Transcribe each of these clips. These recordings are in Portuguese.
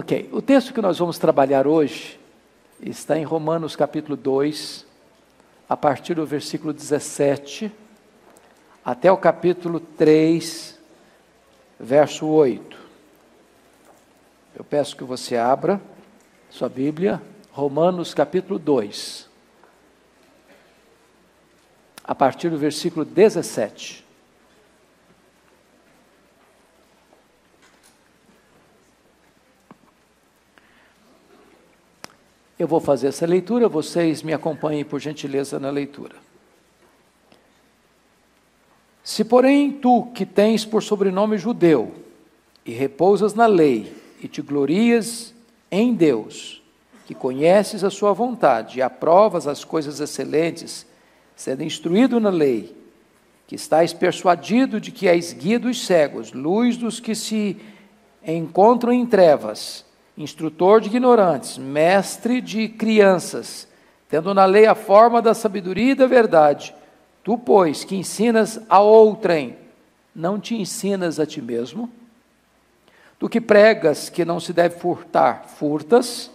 Ok, o texto que nós vamos trabalhar hoje está em Romanos capítulo 2, a partir do versículo 17 até o capítulo 3, verso 8. Eu peço que você abra sua Bíblia, Romanos capítulo 2, a partir do versículo 17. Eu vou fazer essa leitura, vocês me acompanhem por gentileza na leitura. Se, porém, tu que tens por sobrenome judeu, e repousas na lei, e te glorias em Deus, que conheces a sua vontade e aprovas as coisas excelentes, sendo instruído na lei, que estás persuadido de que és guia dos cegos, luz dos que se encontram em trevas, instrutor de ignorantes, mestre de crianças, tendo na lei a forma da sabedoria e da verdade, tu, pois, que ensinas a outrem, não te ensinas a ti mesmo? Tu que pregas que não se deve furtar, furtas,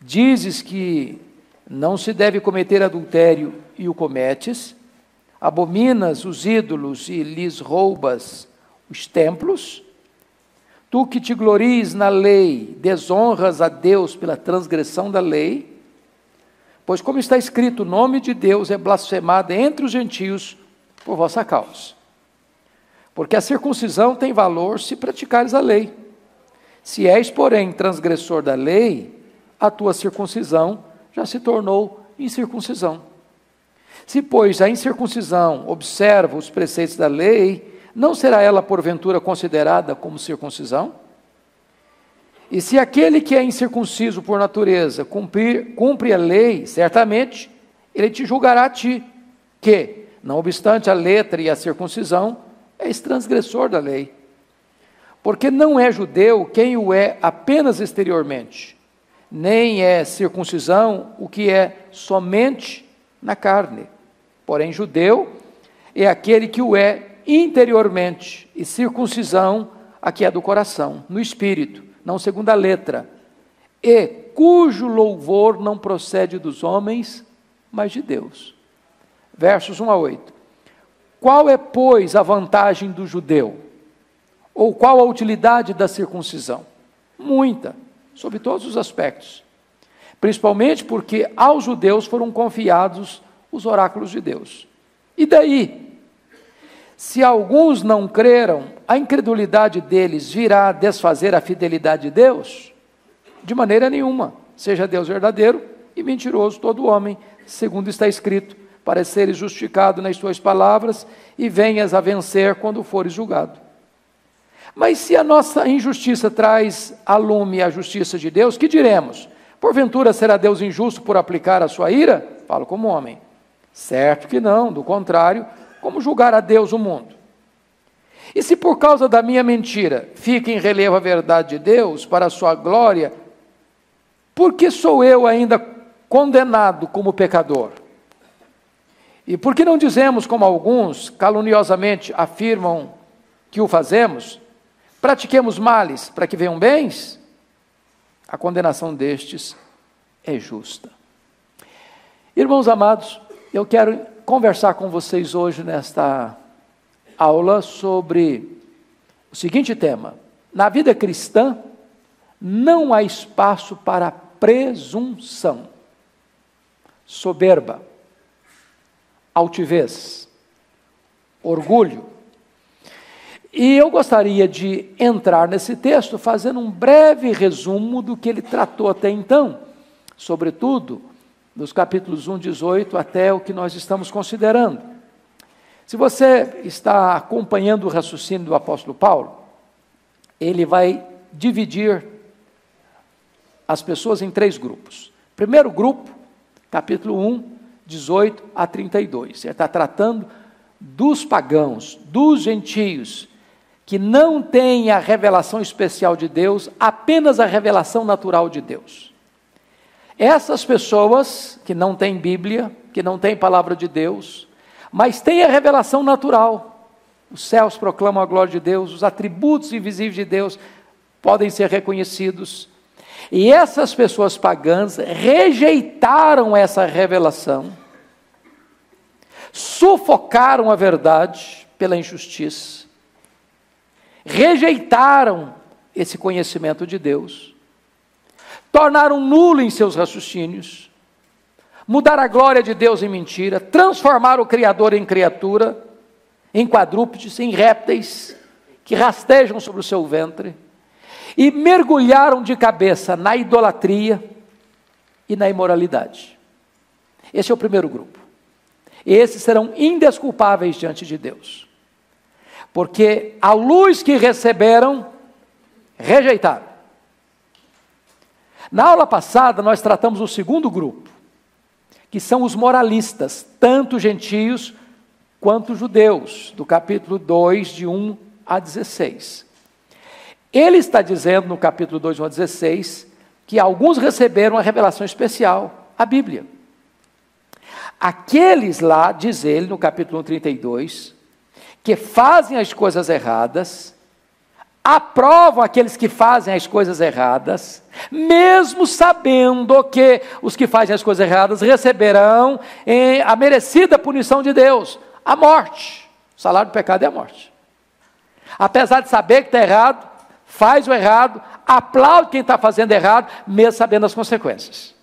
dizes que não se deve cometer adultério e o cometes, abominas os ídolos e lhes roubas os templos, Tu que te glories na lei, desonras a Deus pela transgressão da lei, pois, como está escrito, o nome de Deus é blasfemado entre os gentios por vossa causa. Porque a circuncisão tem valor se praticares a lei. Se és, porém, transgressor da lei, a tua circuncisão já se tornou incircuncisão. Se, pois, a incircuncisão observa os preceitos da lei, não será ela porventura considerada como circuncisão? E se aquele que é incircunciso por natureza cumprir, cumpre a lei, certamente ele te julgará a ti, que, não obstante a letra e a circuncisão, és transgressor da lei. Porque não é judeu quem o é apenas exteriormente, nem é circuncisão o que é somente na carne. Porém, judeu é aquele que o é interiormente, e circuncisão, aqui é do coração, no espírito, não segundo a letra, e cujo louvor não procede dos homens, mas de Deus. Versos 1 a 8. Qual é, pois, a vantagem do judeu? Ou qual a utilidade da circuncisão? Muita, sob todos os aspectos. Principalmente porque aos judeus foram confiados os oráculos de Deus. E daí? Se alguns não creram, a incredulidade deles virá desfazer a fidelidade de Deus? De maneira nenhuma. Seja Deus verdadeiro e mentiroso todo homem, segundo está escrito, para seres justificado nas tuas palavras e venhas a vencer quando fores julgado. Mas se a nossa injustiça traz a lume a justiça de Deus, que diremos? Porventura será Deus injusto por aplicar a sua ira? Falo como homem. Certo que não, do contrário, como julgar a Deus o mundo? E se por causa da minha mentira fica em relevo a verdade de Deus para a sua glória, por que sou eu ainda condenado como pecador? E por que não dizemos, como alguns caluniosamente afirmam que o fazemos, pratiquemos males para que venham bens? A condenação destes é justa. Irmãos amados, eu quero conversar com vocês hoje nesta aula sobre o seguinte tema: na vida cristã não há espaço para presunção, soberba, altivez, orgulho. E eu gostaria de entrar nesse texto fazendo um breve resumo do que ele tratou até então, sobretudo dos capítulos 1, 18 até o que nós estamos considerando. Se você está acompanhando o raciocínio do apóstolo Paulo, ele vai dividir as pessoas em três grupos. Primeiro grupo, capítulo 1, 18 a 32. Ele está tratando dos pagãos, dos gentios, que não têm a revelação especial de Deus, apenas a revelação natural de Deus. Essas pessoas que não têm Bíblia, que não têm palavra de Deus, mas têm a revelação natural. Os céus proclamam a glória de Deus, os atributos invisíveis de Deus, podem ser reconhecidos. E essas pessoas pagãs rejeitaram essa revelação, sufocaram a verdade pela injustiça, rejeitaram esse conhecimento de Deus, tornaram nulo em seus raciocínios, mudaram a glória de Deus em mentira, transformaram o Criador em criatura, em quadrúpedes, em répteis que rastejam sobre o seu ventre, e mergulharam de cabeça na idolatria e na imoralidade. Esse é o primeiro grupo. Esses serão indesculpáveis diante de Deus, porque a luz que receberam, rejeitaram. Na aula passada, nós tratamos o segundo grupo, que são os moralistas, tanto gentios quanto judeus, do capítulo 2, de 1 a 16. Ele está dizendo no capítulo 2, 1 a 16, que alguns receberam a revelação especial, a Bíblia. Aqueles lá, diz ele no capítulo 32, que fazem as coisas erradas, aprovam aqueles que fazem as coisas erradas, mesmo sabendo que os que fazem as coisas erradas receberão a merecida punição de Deus, a morte. O salário do pecado é a morte. Apesar de saber que está errado, faz o errado, aplaude quem está fazendo errado, mesmo sabendo as consequências.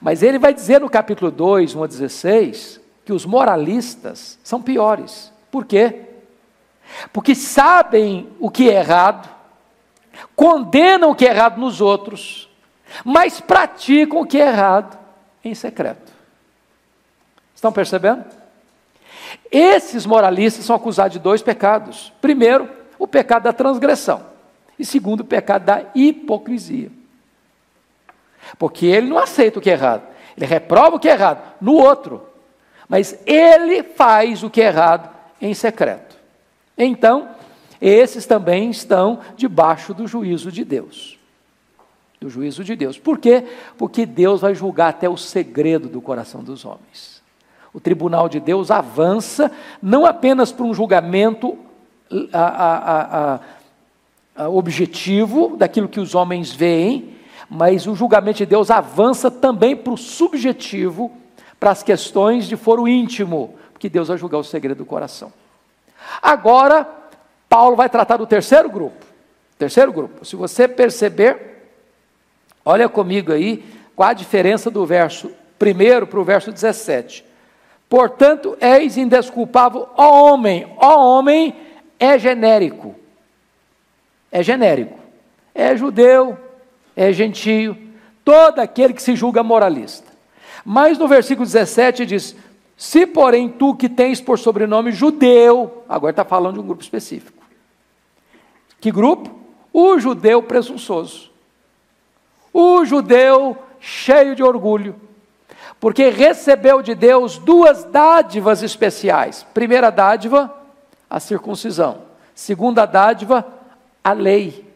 Mas ele vai dizer no capítulo 2, 1 a 16, que os moralistas são piores. Por quê? Porque sabem o que é errado, condenam o que é errado nos outros, mas praticam o que é errado em secreto. Estão percebendo? Esses moralistas são acusados de dois pecados. Primeiro, o pecado da transgressão. E segundo, o pecado da hipocrisia. Porque ele não aceita o que é errado. Ele reprova o que é errado no outro. Mas ele faz o que é errado em secreto. Então, esses também estão debaixo do juízo de Deus. Do juízo de Deus. Por quê? Porque Deus vai julgar até o segredo do coração dos homens. O tribunal de Deus avança não apenas para um julgamento a, a, a, objetivo daquilo que os homens veem, mas o julgamento de Deus avança também para o subjetivo, para as questões de foro íntimo, porque Deus vai julgar o segredo do coração. Agora, Paulo vai tratar do terceiro grupo. Terceiro grupo. Se você perceber, olha comigo aí qual a diferença do verso primeiro para o verso 17. Portanto, eis indesculpável, ó homem, ó homem é genérico. É genérico. É judeu, é gentio, todo aquele que se julga moralista. Mas no versículo 17 diz: se, porém, tu que tens por sobrenome judeu, agora está falando de um grupo específico. Que grupo? O judeu presunçoso. O judeu cheio de orgulho. Porque recebeu de Deus duas dádivas especiais. Primeira dádiva, a circuncisão. Segunda dádiva, a lei.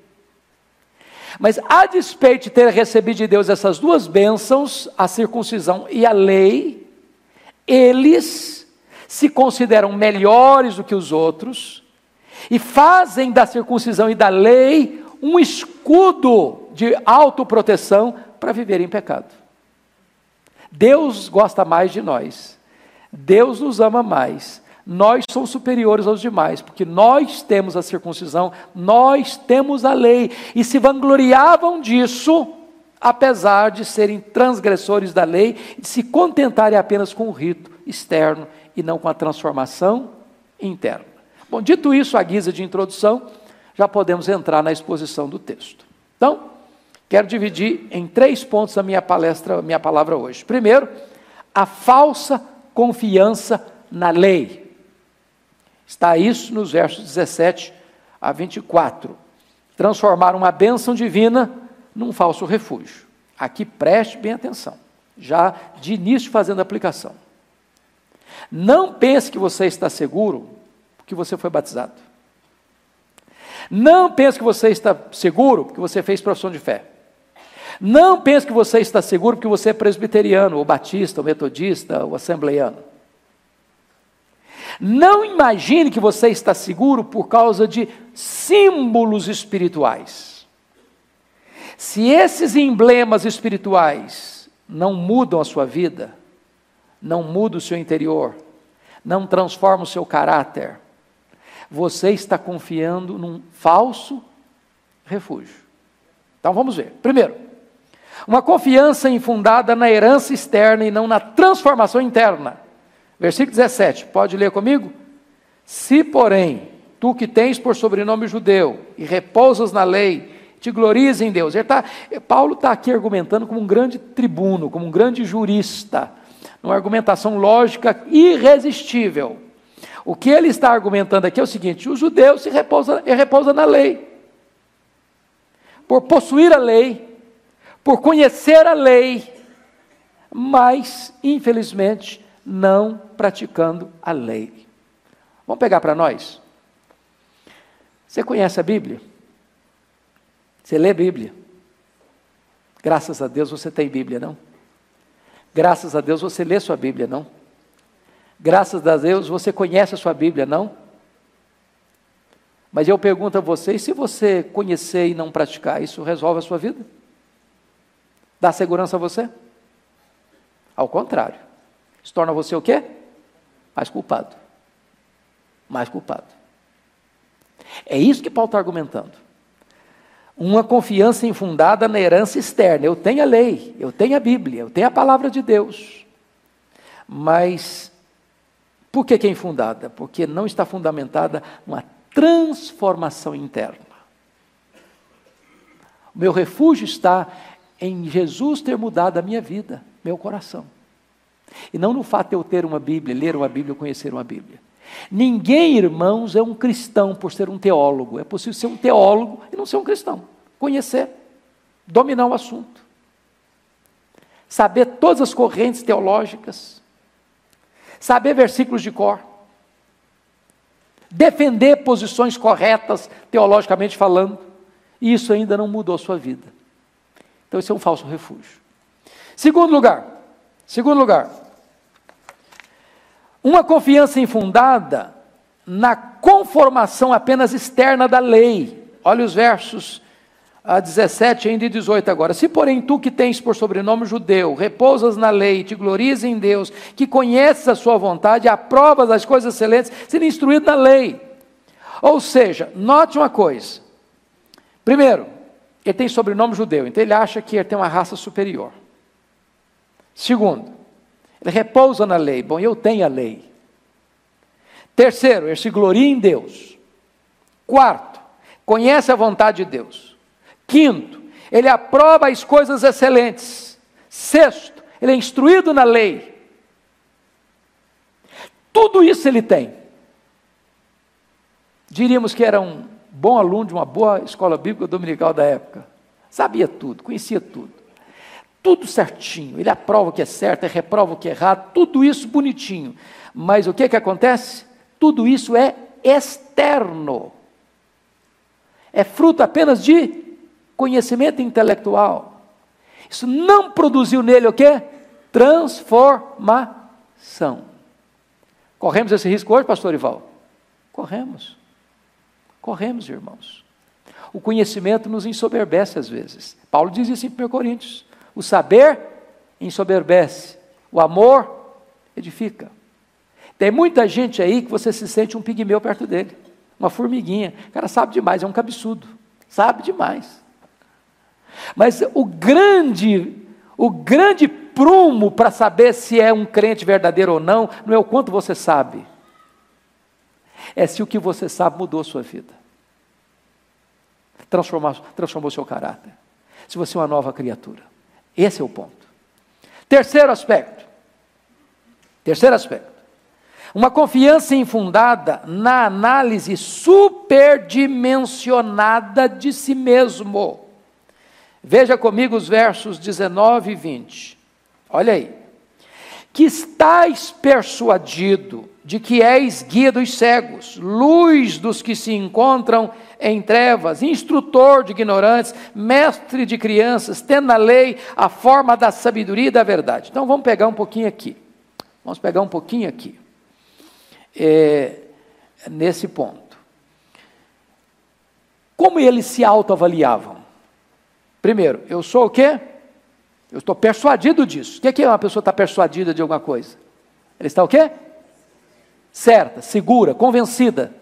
Mas a despeito de ter recebido de Deus essas duas bênçãos, a circuncisão e a lei, eles se consideram melhores do que os outros e fazem da circuncisão e da lei um escudo de autoproteção para viver em pecado. Deus gosta mais de nós. Deus nos ama mais. Nós somos superiores aos demais, porque nós temos a circuncisão, nós temos a lei, e se vangloriavam disso, apesar de serem transgressores da lei de se contentarem apenas com o rito externo e não com a transformação interna. Bom, dito isso, à guisa de introdução, já podemos entrar na exposição do texto. Então, quero dividir em três pontos a minha palestra, a minha palavra hoje. Primeiro, a falsa confiança na lei. Está isso nos versos 17 a 24. Transformar uma bênção divina num falso refúgio. Aqui preste bem atenção, já de início fazendo a aplicação. Não pense que você está seguro porque você foi batizado. Não pense que você está seguro porque você fez profissão de fé. Não pense que você está seguro porque você é presbiteriano, ou batista, ou metodista, ou assembleiano. Não imagine que você está seguro por causa de símbolos espirituais. Se esses emblemas espirituais não mudam a sua vida, não mudam o seu interior, não transformam o seu caráter, você está confiando num falso refúgio. Então vamos ver. Primeiro, uma confiança infundada na herança externa e não na transformação interna. Versículo 17, pode ler comigo? Se, porém, tu que tens por sobrenome judeu e repousas na lei, te glorias em Deus. Tá, Paulo está aqui argumentando como um grande tribuno, como um grande jurista, uma argumentação lógica irresistível. O que ele está argumentando aqui é o seguinte: o judeu se repousa, repousa na lei. Por possuir a lei, por conhecer a lei, mas, infelizmente, não praticando a lei. Vamos pegar para nós? Você conhece a Bíblia? Você lê Bíblia? Graças a Deus você tem Bíblia, não? Graças a Deus você lê sua Bíblia, não? Graças a Deus você conhece a sua Bíblia, não? Mas eu pergunto a você, e se você conhecer e não praticar, isso resolve a sua vida? Dá segurança a você? Ao contrário. Isso torna você o quê? Mais culpado. Mais culpado. É isso que Paulo está argumentando. Uma confiança infundada na herança externa. Eu tenho a lei, eu tenho a Bíblia, eu tenho a palavra de Deus. Mas por que, que é infundada? Porque não está fundamentada numa transformação interna. O meu refúgio está em Jesus ter mudado a minha vida, meu coração. E não no fato de eu ter uma Bíblia, ler uma Bíblia, conhecer uma Bíblia. Ninguém, irmãos, é um cristão por ser um teólogo. É possível ser um teólogo e não ser um cristão. Conhecer, dominar o assunto, saber todas as correntes teológicas, saber versículos de cor, defender posições corretas, teologicamente falando, e isso ainda não mudou a sua vida. Então, esse é um falso refúgio. Segundo lugar, segundo lugar, uma confiança infundada na conformação apenas externa da lei. Olha os versos a 17 ainda e 18 agora. Se porém tu que tens por sobrenome judeu, repousas na lei, te glorias em Deus, que conheces a sua vontade, aprovas as coisas excelentes, sendo instruído na lei. Ou seja, note uma coisa. Primeiro, ele tem sobrenome judeu, então ele acha que ele tem uma raça superior. Segundo, repousa na lei. Bom, eu tenho a lei. Terceiro, ele se gloria em Deus. Quarto, conhece a vontade de Deus. Quinto, ele aprova as coisas excelentes. Sexto, ele é instruído na lei. Tudo isso ele tem. Diríamos que era um bom aluno de uma boa escola bíblica dominical da época. Sabia tudo, conhecia tudo tudo certinho. Ele aprova o que é certo, reprova o que é errado, tudo isso bonitinho. Mas o que, que acontece? Tudo isso é externo. É fruto apenas de conhecimento intelectual. Isso não produziu nele o que? Transformação. Corremos esse risco hoje, pastor Ival? Corremos. Corremos, irmãos. O conhecimento nos ensoberbece às vezes. Paulo diz isso em 1 Coríntios. O saber ensoberbece, o amor edifica. Tem muita gente aí que você se sente um pigmeu perto dele, uma formiguinha. O cara sabe demais, é um cabeçudo, sabe demais. Mas o grande, o grande prumo para saber se é um crente verdadeiro ou não, não é o quanto você sabe, é se o que você sabe mudou a sua vida, transformou, transformou seu caráter, se você é uma nova criatura. Esse é o ponto. Terceiro aspecto. Terceiro aspecto. Uma confiança infundada na análise superdimensionada de si mesmo. Veja comigo os versos 19 e 20. Olha aí. Que estáis persuadido de que és guia dos cegos, luz dos que se encontram em trevas, instrutor de ignorantes, mestre de crianças, tendo na lei a forma da sabedoria e da verdade. Então vamos pegar um pouquinho aqui. Vamos pegar um pouquinho aqui. É, nesse ponto. Como eles se autoavaliavam? Primeiro, eu sou o quê? Eu estou persuadido disso. O que é uma pessoa está persuadida de alguma coisa? Ele está o quê? Certa, segura, convencida.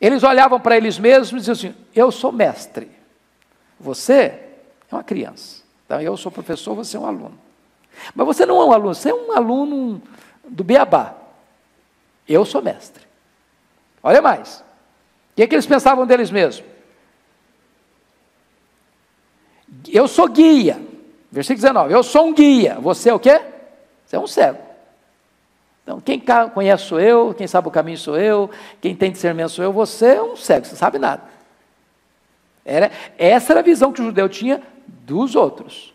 Eles olhavam para eles mesmos e diziam assim: Eu sou mestre, você é uma criança. Então, eu sou professor, você é um aluno. Mas você não é um aluno, você é um aluno do beabá. Eu sou mestre. Olha mais. O que, é que eles pensavam deles mesmos? Eu sou guia. Versículo 19. Eu sou um guia. Você é o quê? Você é um cego. Então, quem conhece sou eu, quem sabe o caminho sou eu, quem tem discernimento sou eu, você é um cego, você sabe nada. Era, essa era a visão que o judeu tinha dos outros.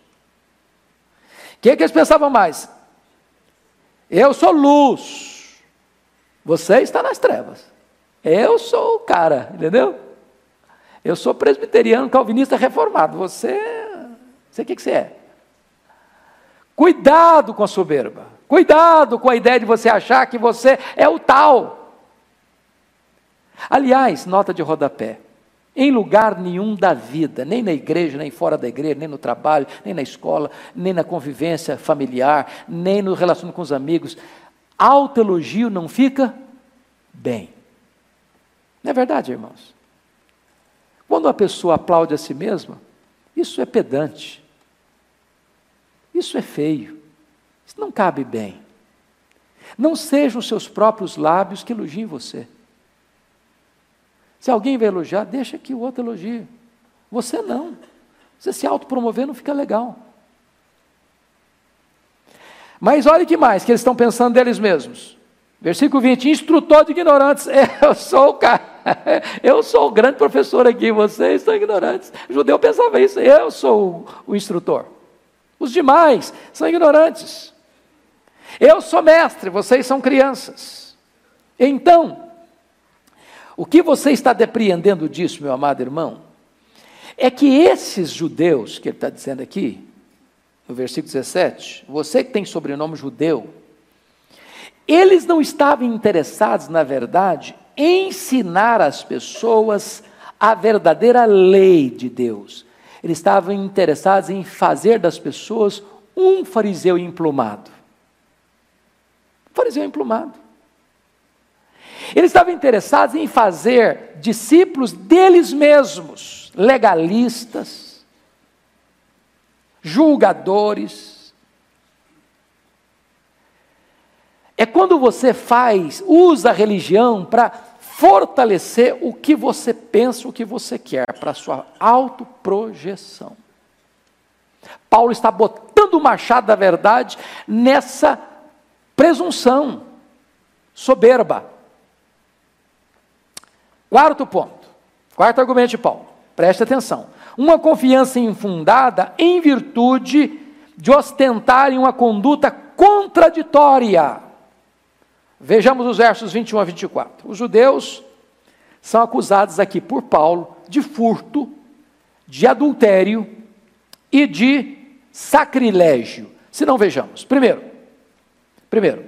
O que, é que eles pensavam mais? Eu sou luz, você está nas trevas. Eu sou o cara, entendeu? Eu sou presbiteriano, calvinista reformado. Você, você o que, que você é? Cuidado com a soberba. Cuidado com a ideia de você achar que você é o tal. Aliás, nota de rodapé. Em lugar nenhum da vida, nem na igreja, nem fora da igreja, nem no trabalho, nem na escola, nem na convivência familiar, nem no relacionamento com os amigos, autoelogio não fica bem. Não é verdade, irmãos? Quando a pessoa aplaude a si mesma, isso é pedante. Isso é feio. Isso não cabe bem. Não sejam os seus próprios lábios que elogiem você. Se alguém vai elogiar, deixa que o outro elogie. Você não. Você se autopromover não fica legal. Mas olha que mais que eles estão pensando deles mesmos. Versículo 20: Instrutor de ignorantes, eu sou o cara, eu sou o grande professor aqui, vocês são ignorantes. O judeu pensava isso, eu sou o, o instrutor. Os demais são ignorantes. Eu sou mestre, vocês são crianças. Então, o que você está depreendendo disso, meu amado irmão, é que esses judeus, que ele está dizendo aqui, no versículo 17, você que tem sobrenome judeu, eles não estavam interessados, na verdade, em ensinar às pessoas a verdadeira lei de Deus. Eles estavam interessados em fazer das pessoas um fariseu emplumado. Fariseu emplumado. Eles estavam interessados em fazer discípulos deles mesmos, legalistas, julgadores. É quando você faz, usa a religião para fortalecer o que você pensa, o que você quer, para a sua autoprojeção. Paulo está botando o machado da verdade nessa presunção soberba. Quarto ponto, quarto argumento de Paulo, preste atenção. Uma confiança infundada em virtude de ostentarem uma conduta contraditória. Vejamos os versos 21 a 24. Os judeus são acusados aqui por Paulo de furto, de adultério e de sacrilégio. Se não vejamos. Primeiro, primeiro,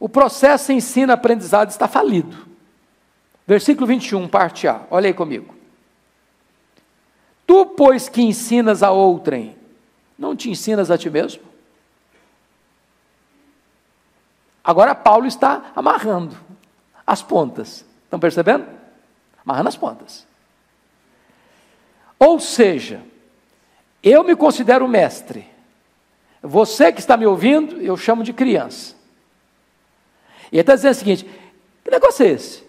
o processo ensino-aprendizado está falido. Versículo 21, parte A. Olha aí comigo. Tu, pois que ensinas a outrem, não te ensinas a ti mesmo? Agora Paulo está amarrando as pontas. Estão percebendo? Amarrando as pontas. Ou seja, eu me considero mestre. Você que está me ouvindo, eu chamo de criança. E ele está dizendo o seguinte: que negócio é esse?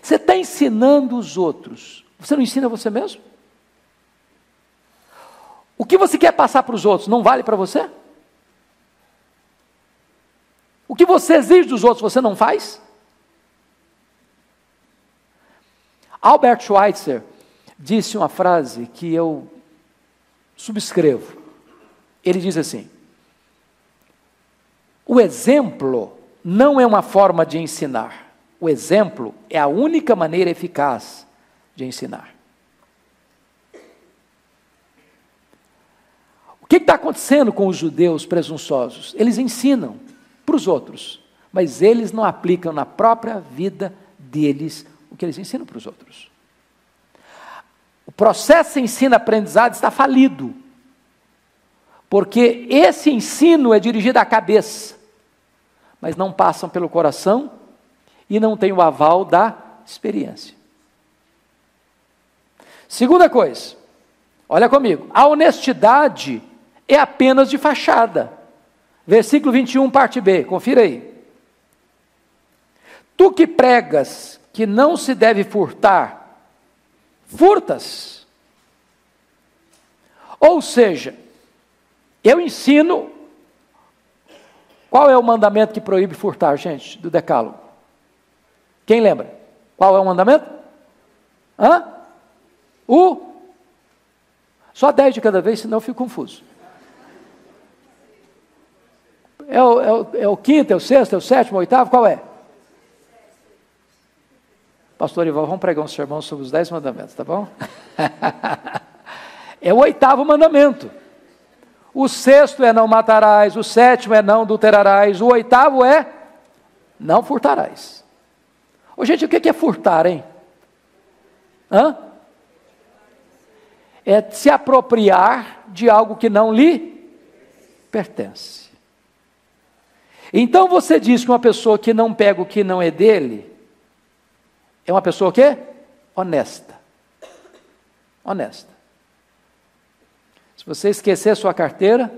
Você está ensinando os outros, você não ensina você mesmo? O que você quer passar para os outros não vale para você? O que você exige dos outros você não faz? Albert Schweitzer disse uma frase que eu subscrevo. Ele diz assim: O exemplo não é uma forma de ensinar. O exemplo é a única maneira eficaz de ensinar. O que está acontecendo com os judeus presunçosos? Eles ensinam para os outros, mas eles não aplicam na própria vida deles o que eles ensinam para os outros. O processo ensino-aprendizado está falido. Porque esse ensino é dirigido à cabeça, mas não passam pelo coração e não tem o aval da experiência. Segunda coisa, olha comigo, a honestidade é apenas de fachada. Versículo 21, parte B, confira aí. Tu que pregas que não se deve furtar, furtas. Ou seja, eu ensino. Qual é o mandamento que proíbe furtar, gente, do Decálogo? Quem lembra? Qual é o mandamento? Hã? O? Só dez de cada vez, senão eu fico confuso. É o, é, o, é o quinto, é o sexto, é o sétimo, é o oitavo? Qual é? Pastor Ival, vamos pregar um sermão sobre os dez mandamentos, tá bom? é o oitavo mandamento. O sexto é não matarás, o sétimo é não adulterarás, o oitavo é não furtarás. Ô, gente, o que é furtar, hein? Hã? É se apropriar de algo que não lhe pertence. Então você diz que uma pessoa que não pega o que não é dele é uma pessoa o quê? Honesta. Honesta. Se você esquecer sua carteira,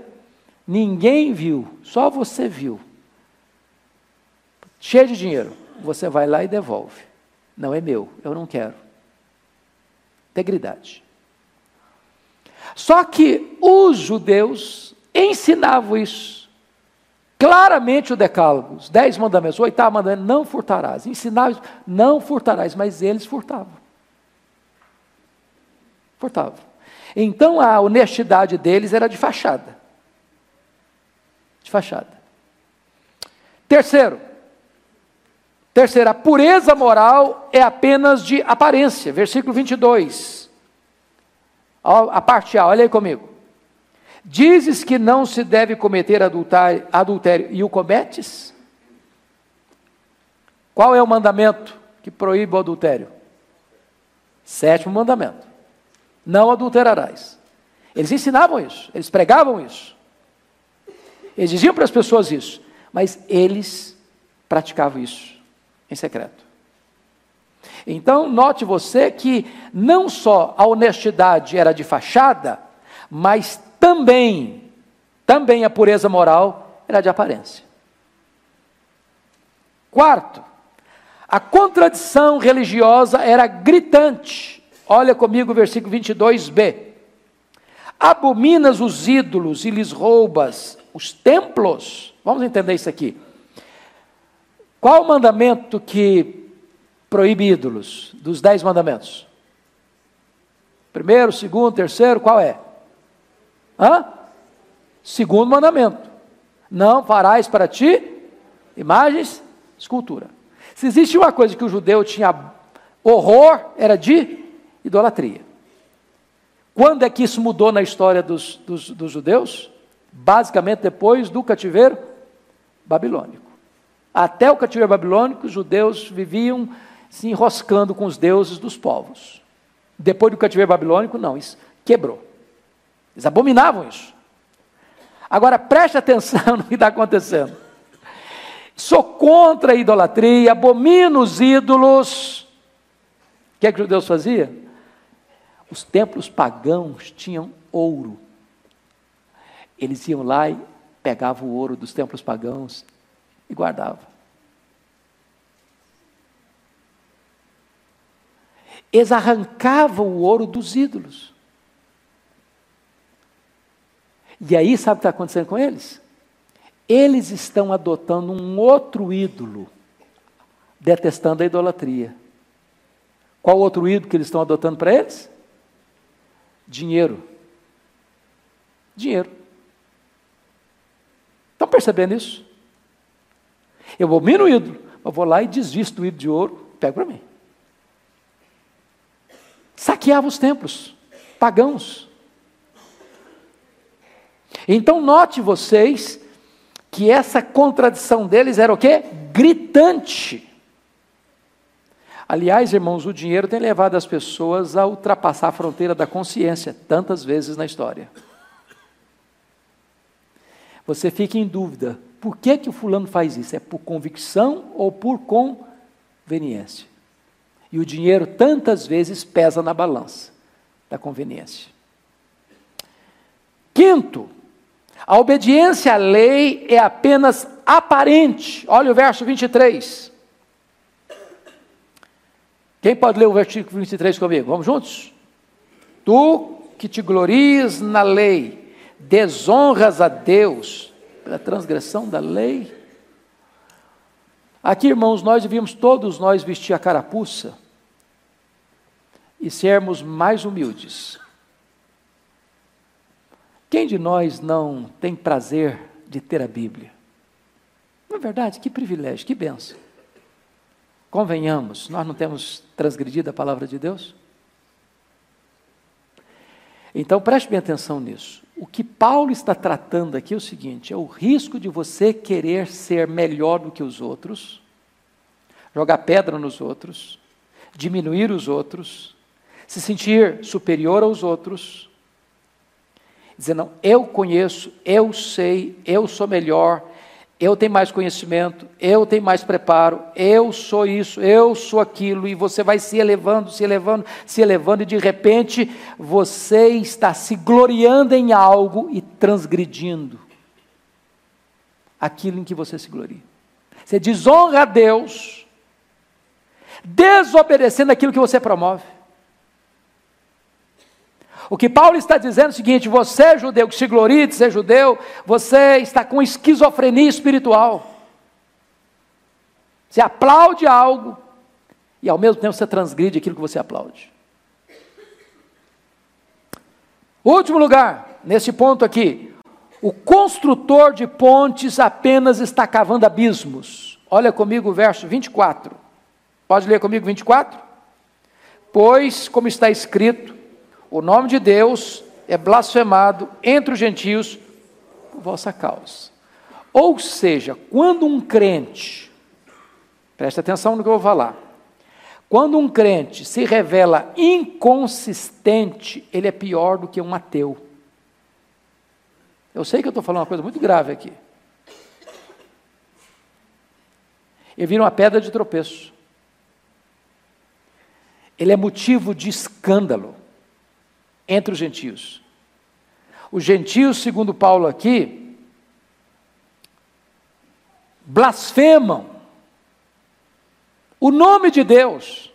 ninguém viu, só você viu. Cheio de dinheiro, você vai lá e devolve. Não é meu, eu não quero. Integridade. Só que os judeus ensinavam isso. Claramente o decálogo, os dez mandamentos, o oitavo mandamento, não furtarás. Ensinavam, não furtarás, mas eles furtavam. Furtavam. Então a honestidade deles era de fachada. De fachada. Terceiro, terceira, a pureza moral é apenas de aparência. Versículo 22. A parte A, olha aí comigo. Dizes que não se deve cometer adultério, adultério e o cometes? Qual é o mandamento que proíbe o adultério? Sétimo mandamento não adulterarás. Eles ensinavam isso, eles pregavam isso. Eles diziam para as pessoas isso, mas eles praticavam isso em secreto. Então, note você que não só a honestidade era de fachada, mas também, também a pureza moral era de aparência. Quarto, a contradição religiosa era gritante. Olha comigo o versículo 22b. Abominas os ídolos e lhes roubas os templos. Vamos entender isso aqui. Qual o mandamento que proíbe ídolos? Dos dez mandamentos. Primeiro, segundo, terceiro, qual é? Hã? Segundo mandamento. Não farás para ti imagens, escultura. Se existe uma coisa que o judeu tinha horror, era de idolatria. Quando é que isso mudou na história dos, dos, dos judeus? Basicamente depois do cativeiro babilônico. Até o cativeiro babilônico, os judeus viviam se enroscando com os deuses dos povos. Depois do cativeiro babilônico, não, isso quebrou. Eles abominavam isso. Agora preste atenção no que está acontecendo. Sou contra a idolatria, abomino os ídolos. O que é que os judeus faziam? Os templos pagãos tinham ouro. Eles iam lá e pegavam o ouro dos templos pagãos e guardavam. Eles arrancavam o ouro dos ídolos. E aí, sabe o que está acontecendo com eles? Eles estão adotando um outro ídolo, detestando a idolatria. Qual outro ídolo que eles estão adotando para eles? Dinheiro. Dinheiro. Estão percebendo isso? Eu vou no ídolo, eu vou lá e desvisto o ídolo de ouro, pego para mim. Saqueava os templos, pagãos. Então note vocês que essa contradição deles era o quê? Gritante. Aliás, irmãos, o dinheiro tem levado as pessoas a ultrapassar a fronteira da consciência tantas vezes na história. Você fica em dúvida: por que, que o fulano faz isso? É por convicção ou por conveniência? E o dinheiro tantas vezes pesa na balança da conveniência. Quinto, a obediência à lei é apenas aparente. Olha o verso 23. Quem pode ler o versículo 23 comigo? Vamos juntos? Tu que te glorias na lei, desonras a Deus pela transgressão da lei. Aqui, irmãos, nós devíamos todos nós vestir a carapuça e sermos mais humildes. Quem de nós não tem prazer de ter a Bíblia? Não é verdade? Que privilégio, que benção. Convenhamos, nós não temos transgredido a palavra de Deus? Então preste bem atenção nisso. O que Paulo está tratando aqui é o seguinte: é o risco de você querer ser melhor do que os outros, jogar pedra nos outros, diminuir os outros, se sentir superior aos outros, dizer, não, eu conheço, eu sei, eu sou melhor, eu tenho mais conhecimento, eu tenho mais preparo, eu sou isso, eu sou aquilo, e você vai se elevando, se elevando, se elevando, e de repente você está se gloriando em algo e transgredindo aquilo em que você se gloria. Você desonra a Deus, desobedecendo aquilo que você promove. O que Paulo está dizendo é o seguinte: você é judeu que se gloria de ser judeu, você está com esquizofrenia espiritual. Você aplaude algo e ao mesmo tempo você transgride aquilo que você aplaude. Último lugar, nesse ponto aqui, o construtor de pontes apenas está cavando abismos. Olha comigo o verso 24. Pode ler comigo 24? Pois, como está escrito, o nome de Deus é blasfemado entre os gentios por vossa causa. Ou seja, quando um crente, preste atenção no que eu vou falar, quando um crente se revela inconsistente, ele é pior do que um ateu. Eu sei que eu estou falando uma coisa muito grave aqui. Ele vira uma pedra de tropeço. Ele é motivo de escândalo entre os gentios. Os gentios, segundo Paulo aqui, blasfemam o nome de Deus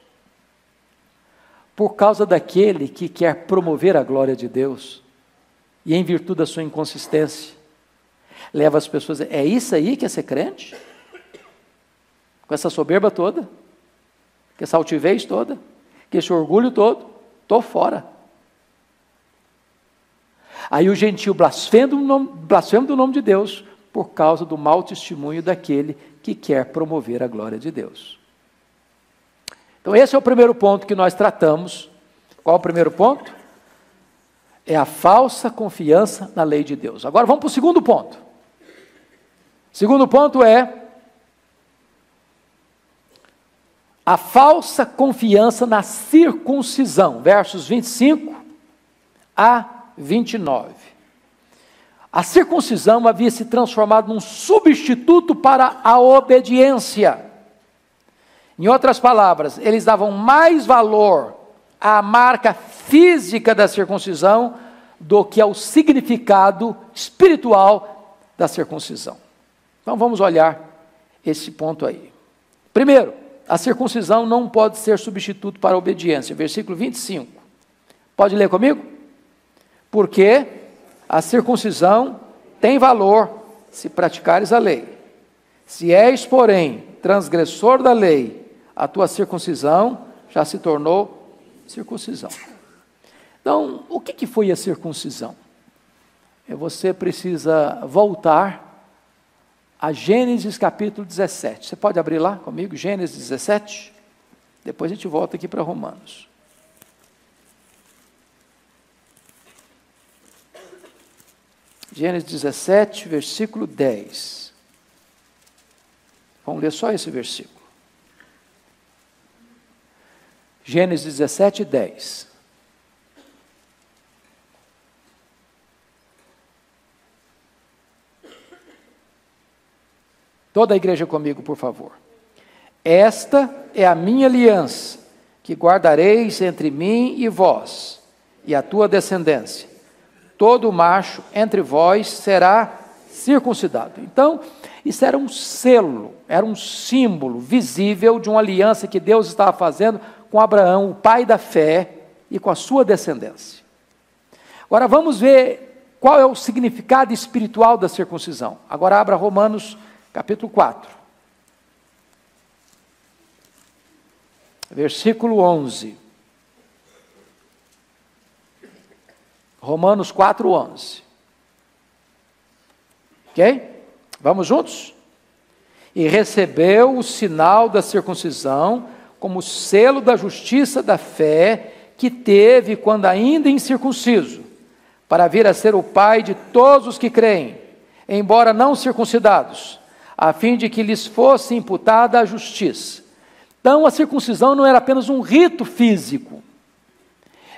por causa daquele que quer promover a glória de Deus e, em virtude da sua inconsistência, leva as pessoas. É isso aí que é ser crente? Com essa soberba toda? Com essa altivez toda? Com esse orgulho todo? Estou fora. Aí o gentil blasfema, do nome de Deus por causa do mau testemunho daquele que quer promover a glória de Deus. Então, esse é o primeiro ponto que nós tratamos. Qual o primeiro ponto? É a falsa confiança na lei de Deus. Agora vamos para o segundo ponto. Segundo ponto é a falsa confiança na circuncisão, versos 25 a 29. A circuncisão havia se transformado num substituto para a obediência. Em outras palavras, eles davam mais valor à marca física da circuncisão do que ao significado espiritual da circuncisão. Então vamos olhar esse ponto aí. Primeiro, a circuncisão não pode ser substituto para a obediência. Versículo 25. Pode ler comigo? Porque a circuncisão tem valor se praticares a lei. Se és, porém, transgressor da lei, a tua circuncisão já se tornou circuncisão. Então, o que, que foi a circuncisão? É você precisa voltar a Gênesis capítulo 17. Você pode abrir lá comigo, Gênesis 17? Depois a gente volta aqui para Romanos. Gênesis 17, versículo 10. Vamos ler só esse versículo. Gênesis 17, 10. Toda a igreja comigo, por favor. Esta é a minha aliança, que guardareis entre mim e vós, e a tua descendência. Todo macho entre vós será circuncidado. Então, isso era um selo, era um símbolo visível de uma aliança que Deus estava fazendo com Abraão, o pai da fé, e com a sua descendência. Agora vamos ver qual é o significado espiritual da circuncisão. Agora abra Romanos capítulo 4. Versículo 11. Romanos 4, 11. Ok? Vamos juntos? E recebeu o sinal da circuncisão como selo da justiça da fé que teve quando ainda incircunciso, para vir a ser o pai de todos os que creem, embora não circuncidados, a fim de que lhes fosse imputada a justiça. Então a circuncisão não era apenas um rito físico,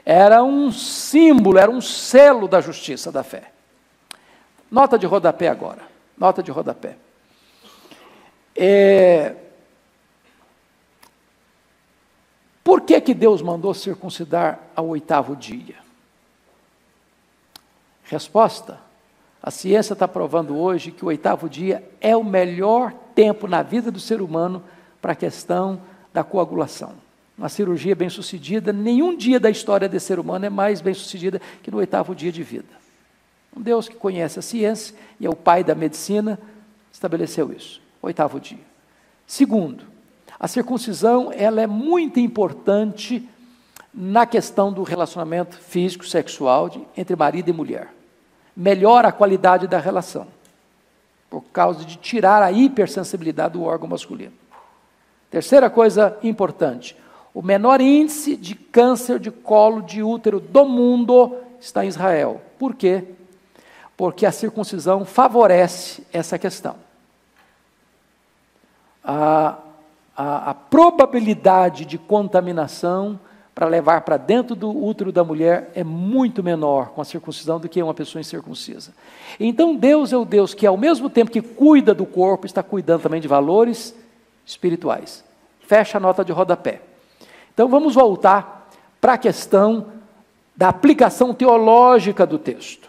era um símbolo, era um selo da justiça da fé. Nota de rodapé agora. Nota de rodapé. É... Por que, que Deus mandou circuncidar ao oitavo dia? Resposta: a ciência está provando hoje que o oitavo dia é o melhor tempo na vida do ser humano para a questão da coagulação. Uma cirurgia bem sucedida, nenhum dia da história desse ser humano é mais bem sucedida que no oitavo dia de vida. Um Deus que conhece a ciência e é o pai da medicina estabeleceu isso. Oitavo dia. Segundo, a circuncisão ela é muito importante na questão do relacionamento físico sexual de, entre marido e mulher. Melhora a qualidade da relação por causa de tirar a hipersensibilidade do órgão masculino. Terceira coisa importante: o menor índice de câncer de colo de útero do mundo está em Israel. Por quê? porque a circuncisão favorece essa questão. A, a, a probabilidade de contaminação para levar para dentro do útero da mulher é muito menor com a circuncisão do que uma pessoa incircuncisa. Então Deus é o Deus que, ao mesmo tempo que cuida do corpo, está cuidando também de valores espirituais. Fecha a nota de rodapé. Então vamos voltar para a questão da aplicação teológica do texto.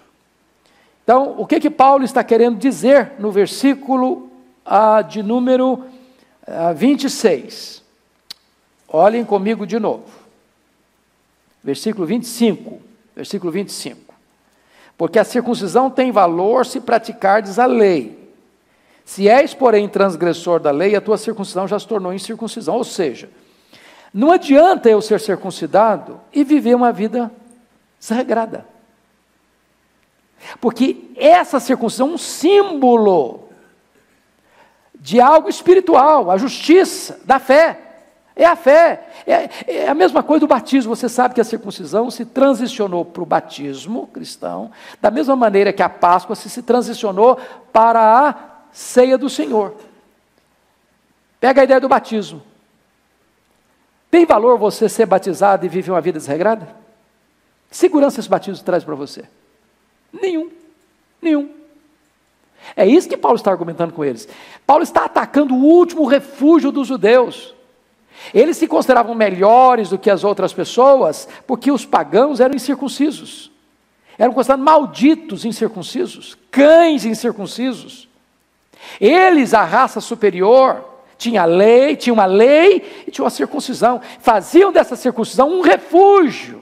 Então, o que que Paulo está querendo dizer no versículo ah, de número ah, 26? Olhem comigo de novo. Versículo 25. Versículo 25. Porque a circuncisão tem valor se praticardes a lei. Se és, porém, transgressor da lei, a tua circuncisão já se tornou incircuncisão. Ou seja, não adianta eu ser circuncidado e viver uma vida desregrada. Porque essa circuncisão é um símbolo de algo espiritual, a justiça, da fé. É a fé. É, é, a mesma coisa do batismo. Você sabe que a circuncisão se transicionou para o batismo cristão, da mesma maneira que a Páscoa se, se transicionou para a ceia do Senhor. Pega a ideia do batismo. Tem valor você ser batizado e viver uma vida desregrada? Segurança esse batismo traz para você? Nenhum. Nenhum. É isso que Paulo está argumentando com eles. Paulo está atacando o último refúgio dos judeus. Eles se consideravam melhores do que as outras pessoas porque os pagãos eram incircuncisos. Eram considerados malditos incircuncisos, cães incircuncisos. Eles, a raça superior, tinha lei, tinha uma lei e tinha uma circuncisão. Faziam dessa circuncisão um refúgio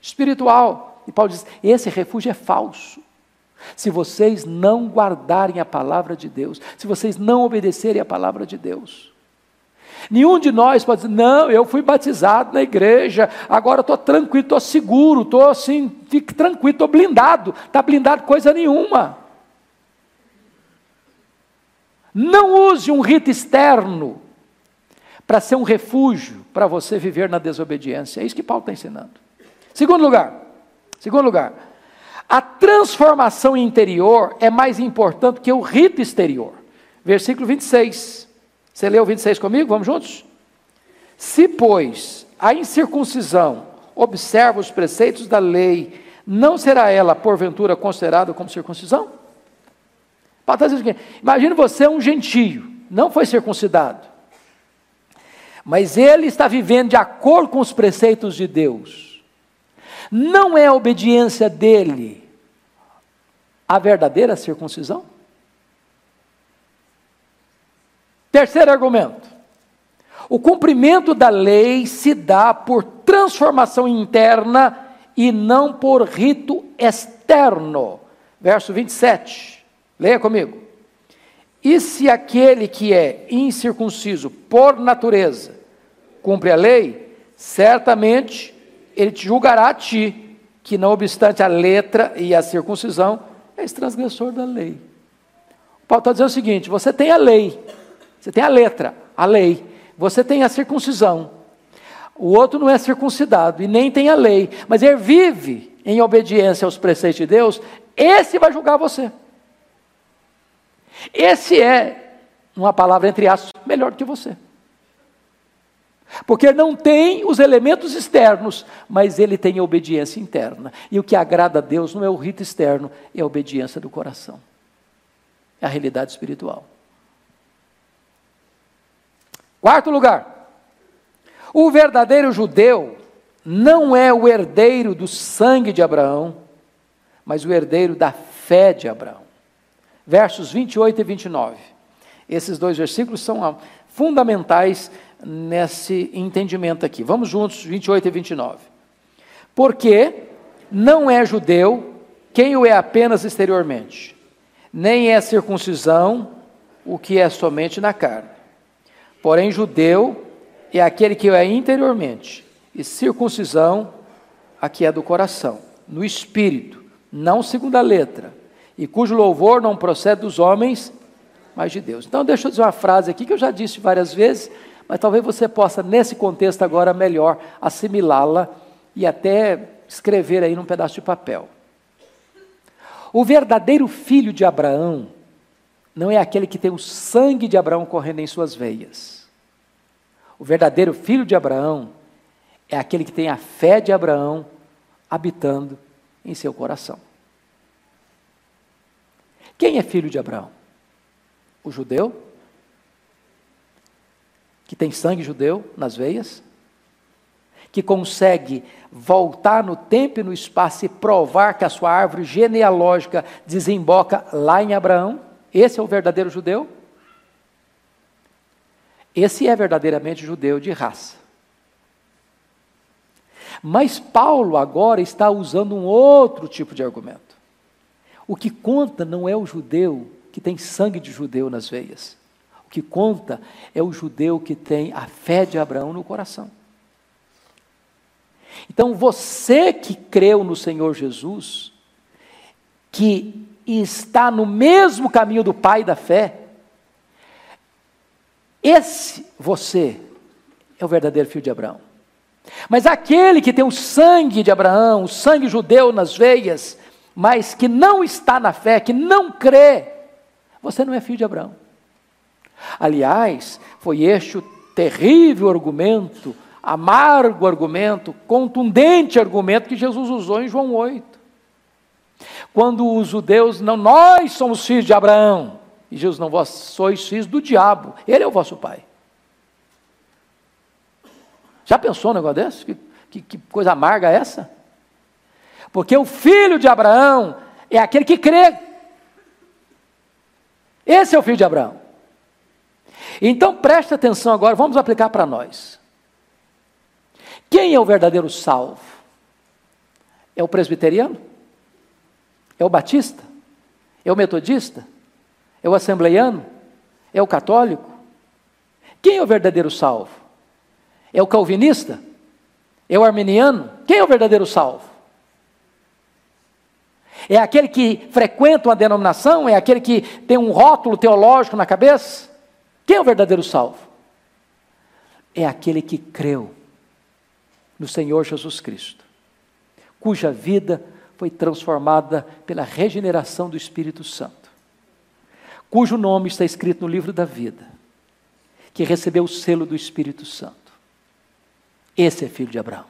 espiritual. E Paulo diz: esse refúgio é falso. Se vocês não guardarem a palavra de Deus, se vocês não obedecerem a palavra de Deus. Nenhum de nós pode dizer, não, eu fui batizado na igreja, agora estou tranquilo, estou seguro, estou assim, fique tranquilo, estou blindado. Está blindado coisa nenhuma. Não use um rito externo para ser um refúgio para você viver na desobediência. É isso que Paulo está ensinando. Segundo lugar, Segundo lugar, a transformação interior é mais importante que o rito exterior. Versículo 26. Você leu 26 comigo? Vamos juntos? Se, pois, a incircuncisão observa os preceitos da lei, não será ela, porventura, considerada como circuncisão? Dizendo imagine você um gentio, não foi circuncidado, mas ele está vivendo de acordo com os preceitos de Deus. Não é a obediência dele a verdadeira circuncisão? Terceiro argumento. O cumprimento da lei se dá por transformação interna e não por rito externo. Verso 27. Leia comigo. E se aquele que é incircunciso por natureza cumpre a lei, certamente ele te julgará a ti, que não obstante a letra e a circuncisão, és transgressor da lei. Paulo está dizendo o seguinte: você tem a lei, você tem a letra, a lei, você tem a circuncisão. O outro não é circuncidado e nem tem a lei, mas ele vive em obediência aos preceitos de Deus, esse vai julgar você. Esse é, uma palavra entre aspas, melhor do que você. Porque não tem os elementos externos, mas ele tem a obediência interna. E o que agrada a Deus não é o rito externo, é a obediência do coração. É a realidade espiritual. Quarto lugar. O verdadeiro judeu não é o herdeiro do sangue de Abraão, mas o herdeiro da fé de Abraão. Versos 28 e 29. Esses dois versículos são fundamentais nesse entendimento aqui. Vamos juntos, 28 e 29. Porque não é judeu quem o é apenas exteriormente, nem é circuncisão o que é somente na carne. Porém, judeu é aquele que o é interiormente, e circuncisão a que é do coração, no espírito, não segundo a letra, e cujo louvor não procede dos homens, mas de Deus. Então, deixa eu dizer uma frase aqui que eu já disse várias vezes, mas talvez você possa, nesse contexto agora, melhor assimilá-la e até escrever aí num pedaço de papel. O verdadeiro filho de Abraão não é aquele que tem o sangue de Abraão correndo em suas veias. O verdadeiro filho de Abraão é aquele que tem a fé de Abraão habitando em seu coração. Quem é filho de Abraão? O judeu? que tem sangue judeu nas veias, que consegue voltar no tempo e no espaço e provar que a sua árvore genealógica desemboca lá em Abraão. Esse é o verdadeiro judeu? Esse é verdadeiramente judeu de raça. Mas Paulo agora está usando um outro tipo de argumento. O que conta não é o judeu que tem sangue de judeu nas veias que conta é o judeu que tem a fé de Abraão no coração. Então, você que creu no Senhor Jesus, que está no mesmo caminho do Pai da fé, esse você é o verdadeiro filho de Abraão. Mas aquele que tem o sangue de Abraão, o sangue judeu nas veias, mas que não está na fé, que não crê, você não é filho de Abraão. Aliás, foi este o terrível argumento, amargo argumento, contundente argumento que Jesus usou em João 8. Quando os judeus, não, nós somos filhos de Abraão, e Jesus, não, vós sois filhos do diabo, ele é o vosso pai. Já pensou um negócio desse? Que, que, que coisa amarga é essa? Porque o filho de Abraão é aquele que crê. Esse é o filho de Abraão. Então preste atenção agora, vamos aplicar para nós. Quem é o verdadeiro salvo? É o presbiteriano? É o batista? É o metodista? É o assembleiano? É o católico? Quem é o verdadeiro salvo? É o calvinista? É o arminiano? Quem é o verdadeiro salvo? É aquele que frequenta uma denominação? É aquele que tem um rótulo teológico na cabeça? Quem é o verdadeiro salvo? É aquele que creu no Senhor Jesus Cristo, cuja vida foi transformada pela regeneração do Espírito Santo, cujo nome está escrito no livro da vida, que recebeu o selo do Espírito Santo. Esse é filho de Abraão.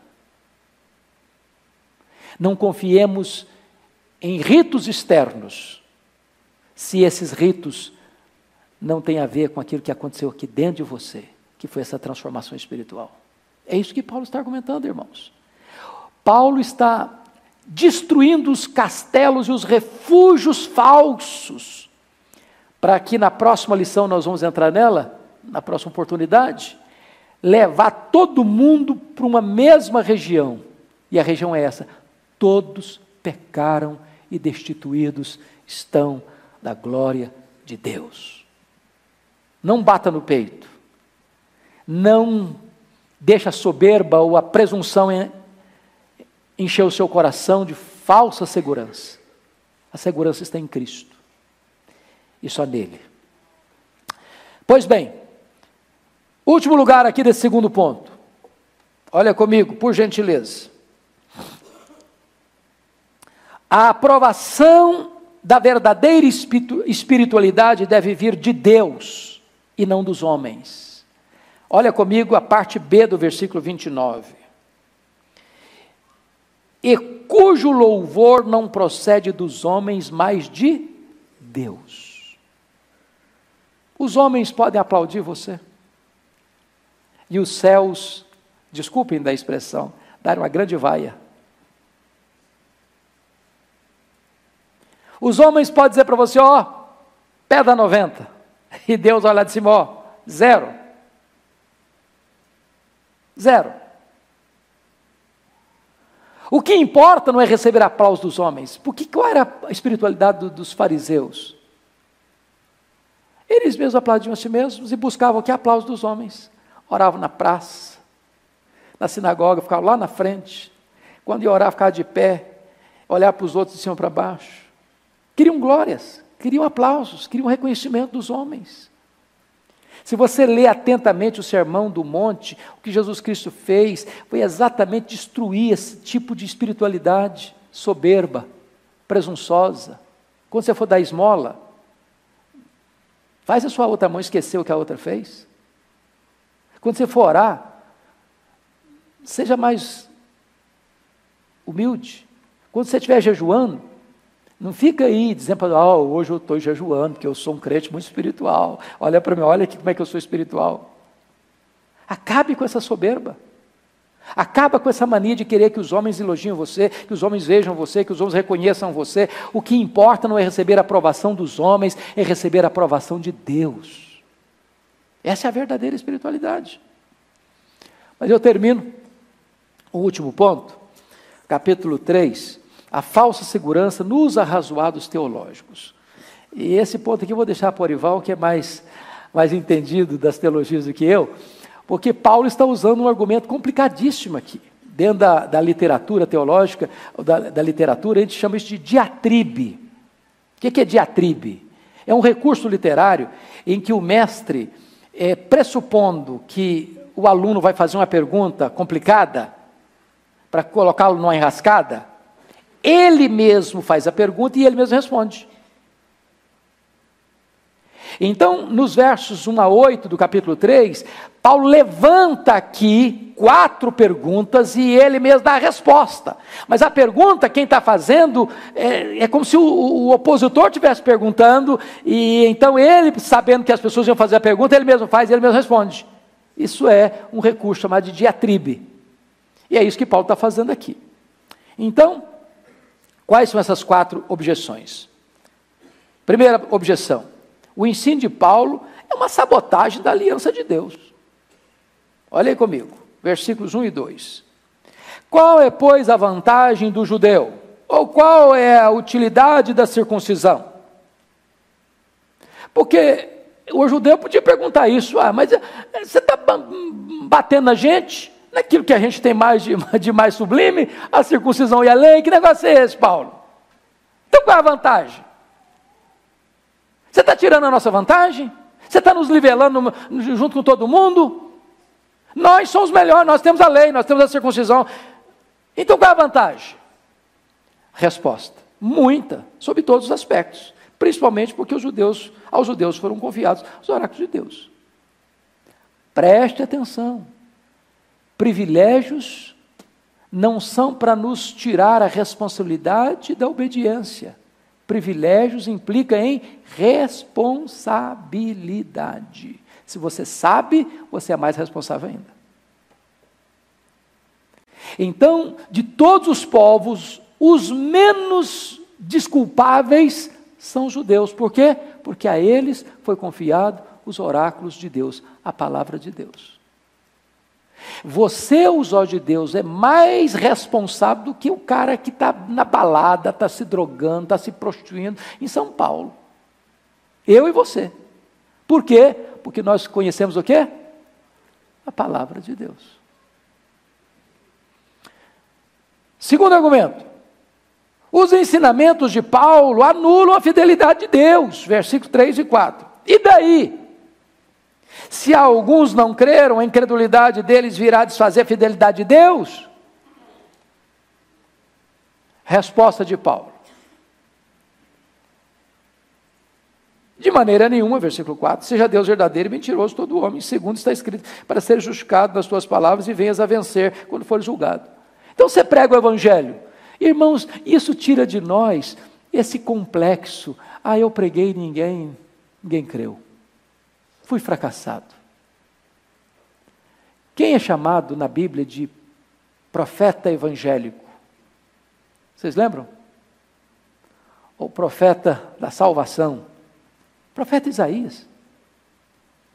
Não confiemos em ritos externos, se esses ritos não têm a ver com aquilo que aconteceu aqui dentro de você, que foi essa transformação espiritual. É isso que Paulo está argumentando, irmãos. Paulo está destruindo os castelos e os refúgios falsos, para que na próxima lição nós vamos entrar nela, na próxima oportunidade, levar todo mundo para uma mesma região. E a região é essa: todos pecaram e destituídos estão da glória de Deus. Não bata no peito. Não deixa a soberba ou a presunção encher o seu coração de falsa segurança. A segurança está em Cristo e só nele. Pois bem, último lugar aqui desse segundo ponto. Olha comigo, por gentileza. A aprovação da verdadeira espiritualidade deve vir de Deus e não dos homens. Olha comigo a parte B do versículo 29. E cujo louvor não procede dos homens, mas de Deus. Os homens podem aplaudir você. E os céus, desculpem da expressão, dar uma grande vaia. Os homens podem dizer para você, ó, oh, pedra 90. E Deus olha de cima, ó, zero. Zero. O que importa não é receber aplauso dos homens. Porque qual era a espiritualidade do, dos fariseus? Eles mesmos aplaudiam a si mesmos e buscavam que aplauso dos homens. Oravam na praça, na sinagoga, ficavam lá na frente. Quando ia orar, ficava de pé, olhar para os outros de cima para baixo. Queriam glórias, queriam aplausos, queriam reconhecimento dos homens. Se você lê atentamente o sermão do monte, o que Jesus Cristo fez foi exatamente destruir esse tipo de espiritualidade soberba, presunçosa. Quando você for dar esmola, faz a sua outra mão esquecer o que a outra fez. Quando você for orar, seja mais humilde. Quando você estiver jejuando, não fica aí dizendo para oh, hoje eu estou jejuando, porque eu sou um crente muito espiritual. Olha para mim, olha aqui como é que eu sou espiritual. Acabe com essa soberba. Acaba com essa mania de querer que os homens elogiem você, que os homens vejam você, que os homens reconheçam você. O que importa não é receber a aprovação dos homens, é receber a aprovação de Deus. Essa é a verdadeira espiritualidade. Mas eu termino o último ponto, capítulo 3, a falsa segurança nos arrazoados teológicos. E esse ponto aqui eu vou deixar para o Orival, que é mais, mais entendido das teologias do que eu, porque Paulo está usando um argumento complicadíssimo aqui. Dentro da, da literatura teológica, da, da, literatura, a gente chama isso de diatribe. O que, que é diatribe? É um recurso literário em que o mestre, é, pressupondo que o aluno vai fazer uma pergunta complicada, para colocá-lo numa enrascada, ele mesmo faz a pergunta e ele mesmo responde. Então, nos versos 1 a 8 do capítulo 3, Paulo levanta aqui quatro perguntas e ele mesmo dá a resposta. Mas a pergunta, quem está fazendo, é, é, como se o, o opositor estivesse perguntando, e então ele, sabendo que as pessoas iam fazer a pergunta, ele mesmo faz ele mesmo responde. Isso é um recurso chamado de diatribe. E é isso que Paulo está fazendo aqui. Então, Quais são essas quatro objeções? Primeira objeção: o ensino de Paulo é uma sabotagem da aliança de Deus. Olha aí comigo, versículos 1 e 2. Qual é, pois, a vantagem do judeu? Ou qual é a utilidade da circuncisão? Porque o judeu podia perguntar isso, ah, mas eh, você está batendo na gente? Naquilo que a gente tem mais de, de mais sublime, a circuncisão e a lei. Que negócio é esse, Paulo? Então qual é a vantagem? Você está tirando a nossa vantagem? Você está nos nivelando junto com todo mundo? Nós somos melhores, nós temos a lei, nós temos a circuncisão. Então qual é a vantagem? Resposta: muita, sob todos os aspectos. Principalmente porque os judeus, aos judeus foram confiados os oráculos de Deus. Preste atenção. Privilégios não são para nos tirar a responsabilidade da obediência. Privilégios implica em responsabilidade. Se você sabe, você é mais responsável ainda. Então, de todos os povos, os menos desculpáveis são os judeus. Por quê? Porque a eles foi confiado os oráculos de Deus, a palavra de Deus. Você, os olhos de Deus, é mais responsável do que o cara que está na balada, está se drogando, está se prostituindo em São Paulo. Eu e você. Por quê? Porque nós conhecemos o quê? A palavra de Deus. Segundo argumento. Os ensinamentos de Paulo anulam a fidelidade de Deus, versículos 3 e 4. E daí? Se alguns não creram, a incredulidade deles virá desfazer a fidelidade de Deus? Resposta de Paulo. De maneira nenhuma, versículo 4, seja Deus verdadeiro e mentiroso todo homem. Segundo está escrito, para ser justificado nas tuas palavras e venhas a vencer quando for julgado. Então você prega o evangelho. Irmãos, isso tira de nós esse complexo. Ah, eu preguei e ninguém, ninguém creu. Fui fracassado. Quem é chamado na Bíblia de profeta evangélico? Vocês lembram? O profeta da salvação. Profeta Isaías.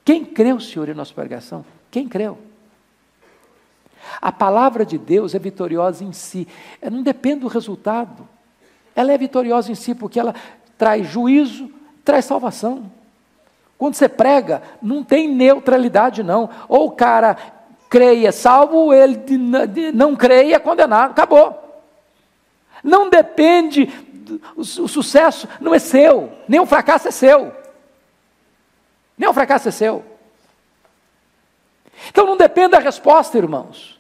Quem creu, Senhor, em nossa pregação? Quem creu? A palavra de Deus é vitoriosa em si, ela não depende do resultado. Ela é vitoriosa em si porque ela traz juízo, traz salvação. Quando você prega, não tem neutralidade, não. Ou o cara creia salvo, ou ele não creia é condenado. Acabou. Não depende, o, sucesso não é seu, nem o fracasso é seu. Nem o fracasso é seu. Então não depende da resposta, irmãos.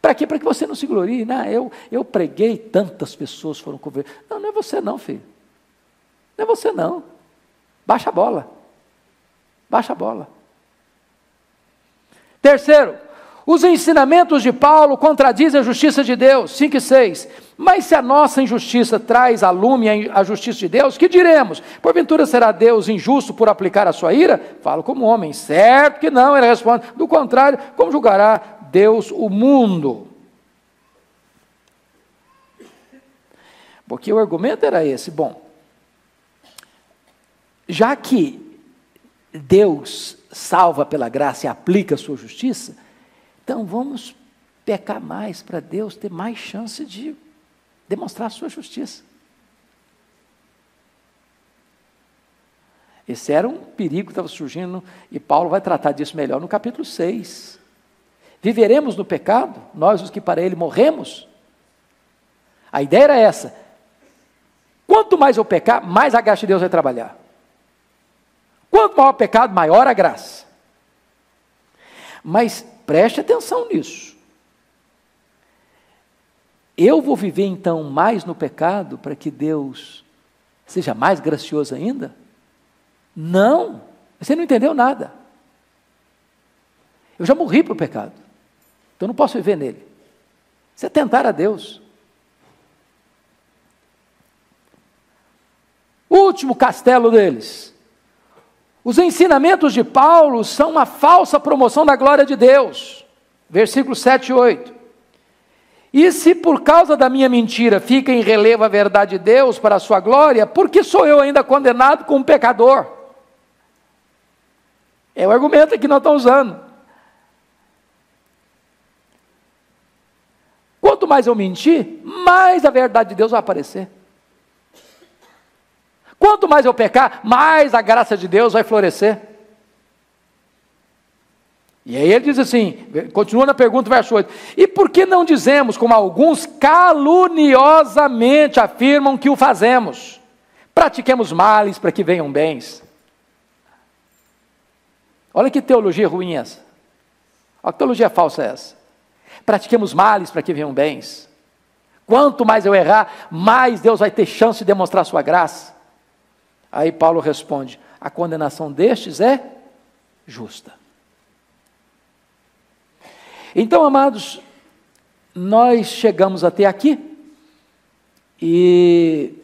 Para quê? Para que você não se glorie. Não, eu, eu preguei, tantas pessoas foram convertidas. Não, não é você não, filho. Não é você não. Baixa a bola. Baixa a bola. Terceiro, os ensinamentos de Paulo contradizem a justiça de Deus. 5 e 6. Mas se a nossa injustiça traz a lume a justiça de Deus, que diremos? Porventura será Deus injusto por aplicar a sua ira? Falo como homem. Certo que não, ele responde. Do contrário, como julgará Deus o mundo? Porque o argumento era esse. Bom, já que Deus salva pela graça e aplica a sua justiça, então vamos pecar mais para Deus ter mais chance de demonstrar a sua justiça. Esse era um perigo que estava surgindo, e Paulo vai tratar disso melhor no capítulo 6. Viveremos no pecado, nós os que para ele morremos? A ideia era essa. Quanto mais eu pecar, mais a graça de Deus vai trabalhar. Quanto maior o pecado, maior a graça. Mas preste atenção nisso. Eu vou viver então mais no pecado para que Deus seja mais gracioso ainda? Não, você não entendeu nada. Eu já morri para o pecado, então não posso viver nele. Isso é tentar a Deus. Último castelo deles os ensinamentos de Paulo são uma falsa promoção da glória de Deus. Versículos 7 e 8. E se por causa da minha mentira fica em relevo a verdade de Deus para a sua glória, por que sou eu ainda condenado como pecador? É o argumento que nós estamos usando. Quanto mais eu mentir, mais a verdade de Deus vai aparecer. Quanto mais eu pecar, mais a graça de Deus vai florescer. E aí ele diz assim, continua na pergunta, verso 8: E por que não dizemos, como alguns caluniosamente afirmam que o fazemos? Pratiquemos males para que venham bens. Olha que teologia ruim essa. Olha que teologia falsa essa. Pratiquemos males para que venham bens. Quanto mais eu errar, mais Deus vai ter chance de demonstrar sua graça. Aí Paulo responde: a condenação destes é justa. Então, amados, nós chegamos até aqui e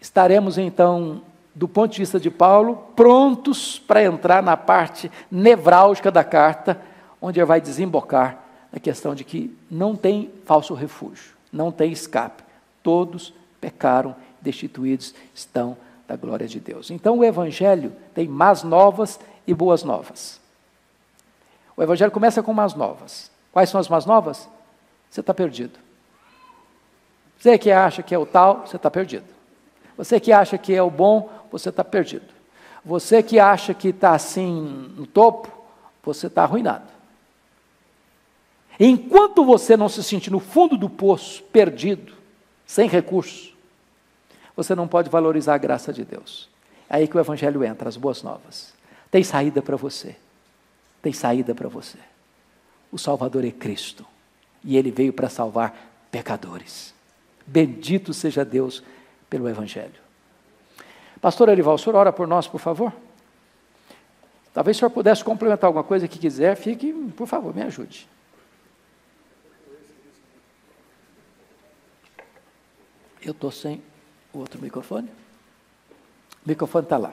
estaremos então, do ponto de vista de Paulo, prontos para entrar na parte nevrálgica da carta, onde ele vai desembocar na questão de que não tem falso refúgio, não tem escape. Todos pecaram, destituídos estão da glória de Deus. Então o Evangelho tem más novas e boas novas. O Evangelho começa com más novas. Quais são as más novas? Você está perdido. Você que acha que é o tal, você está perdido. Você que acha que é o bom, você está perdido. Você que acha que está assim no topo, você está arruinado. Enquanto você não se sentir no fundo do poço, perdido, sem recursos, você não pode valorizar a graça de Deus. É aí que o Evangelho entra, as boas novas. Tem saída para você. Tem saída para você. O Salvador é Cristo. E ele veio para salvar pecadores. Bendito seja Deus pelo Evangelho. Pastor Elival, o senhor ora por nós, por favor? Talvez o senhor pudesse complementar alguma coisa que quiser, fique, por favor, me ajude. Eu estou sem o outro microfone. O microfone está lá.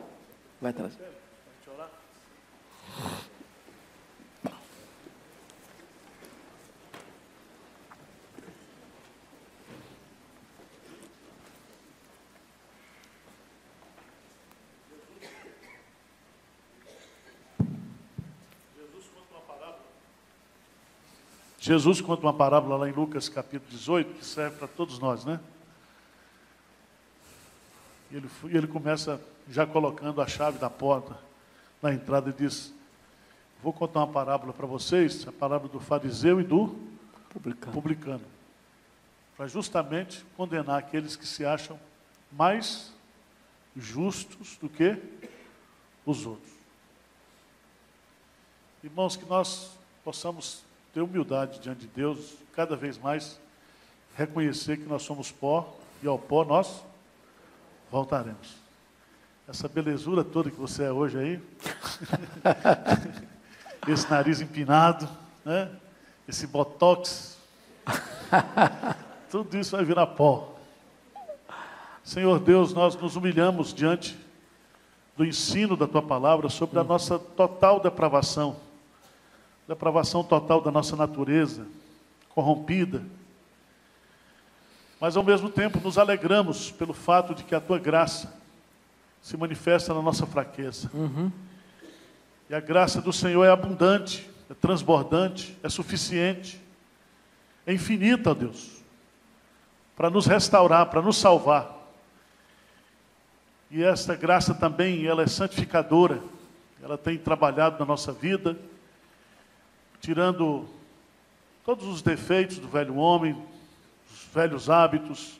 Vai trazer. Jesus conta uma parábola lá em Lucas capítulo 18, que serve para todos nós, né? E ele, ele começa já colocando a chave da porta na entrada e diz: Vou contar uma parábola para vocês, a parábola do fariseu e do publicano, publicano para justamente condenar aqueles que se acham mais justos do que os outros. Irmãos, que nós possamos ter humildade diante de Deus, cada vez mais reconhecer que nós somos pó e ao pó nós voltaremos. Essa belezura toda que você é hoje aí, esse nariz empinado, né? esse botox, tudo isso vai virar pó. Senhor Deus, nós nos humilhamos diante do ensino da tua palavra sobre a nossa total depravação depravação total da nossa natureza, corrompida. Mas ao mesmo tempo nos alegramos pelo fato de que a tua graça se manifesta na nossa fraqueza. Uhum. E a graça do Senhor é abundante, é transbordante, é suficiente, é infinita, ó Deus, para nos restaurar, para nos salvar. E esta graça também, ela é santificadora, ela tem trabalhado na nossa vida tirando todos os defeitos do velho homem, velhos hábitos,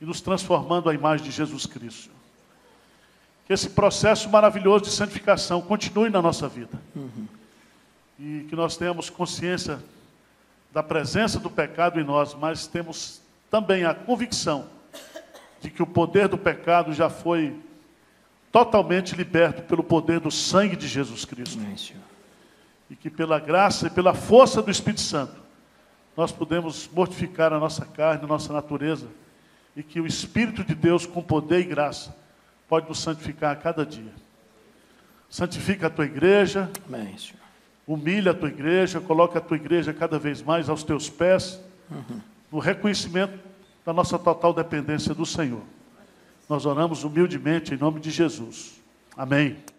e nos transformando à imagem de Jesus Cristo. Que esse processo maravilhoso de santificação continue na nossa vida. Uhum. E que nós tenhamos consciência da presença do pecado em nós, mas temos também a convicção de que o poder do pecado já foi totalmente liberto pelo poder do sangue de Jesus Cristo. Amém, e que pela graça e pela força do Espírito Santo nós podemos mortificar a nossa carne, a nossa natureza e que o Espírito de Deus com poder e graça pode nos santificar a cada dia. Santifica a tua igreja, Amém, humilha a tua igreja, coloca a tua igreja cada vez mais aos teus pés, uhum. no reconhecimento da nossa total dependência do Senhor. Nós oramos humildemente em nome de Jesus. Amém. Amém.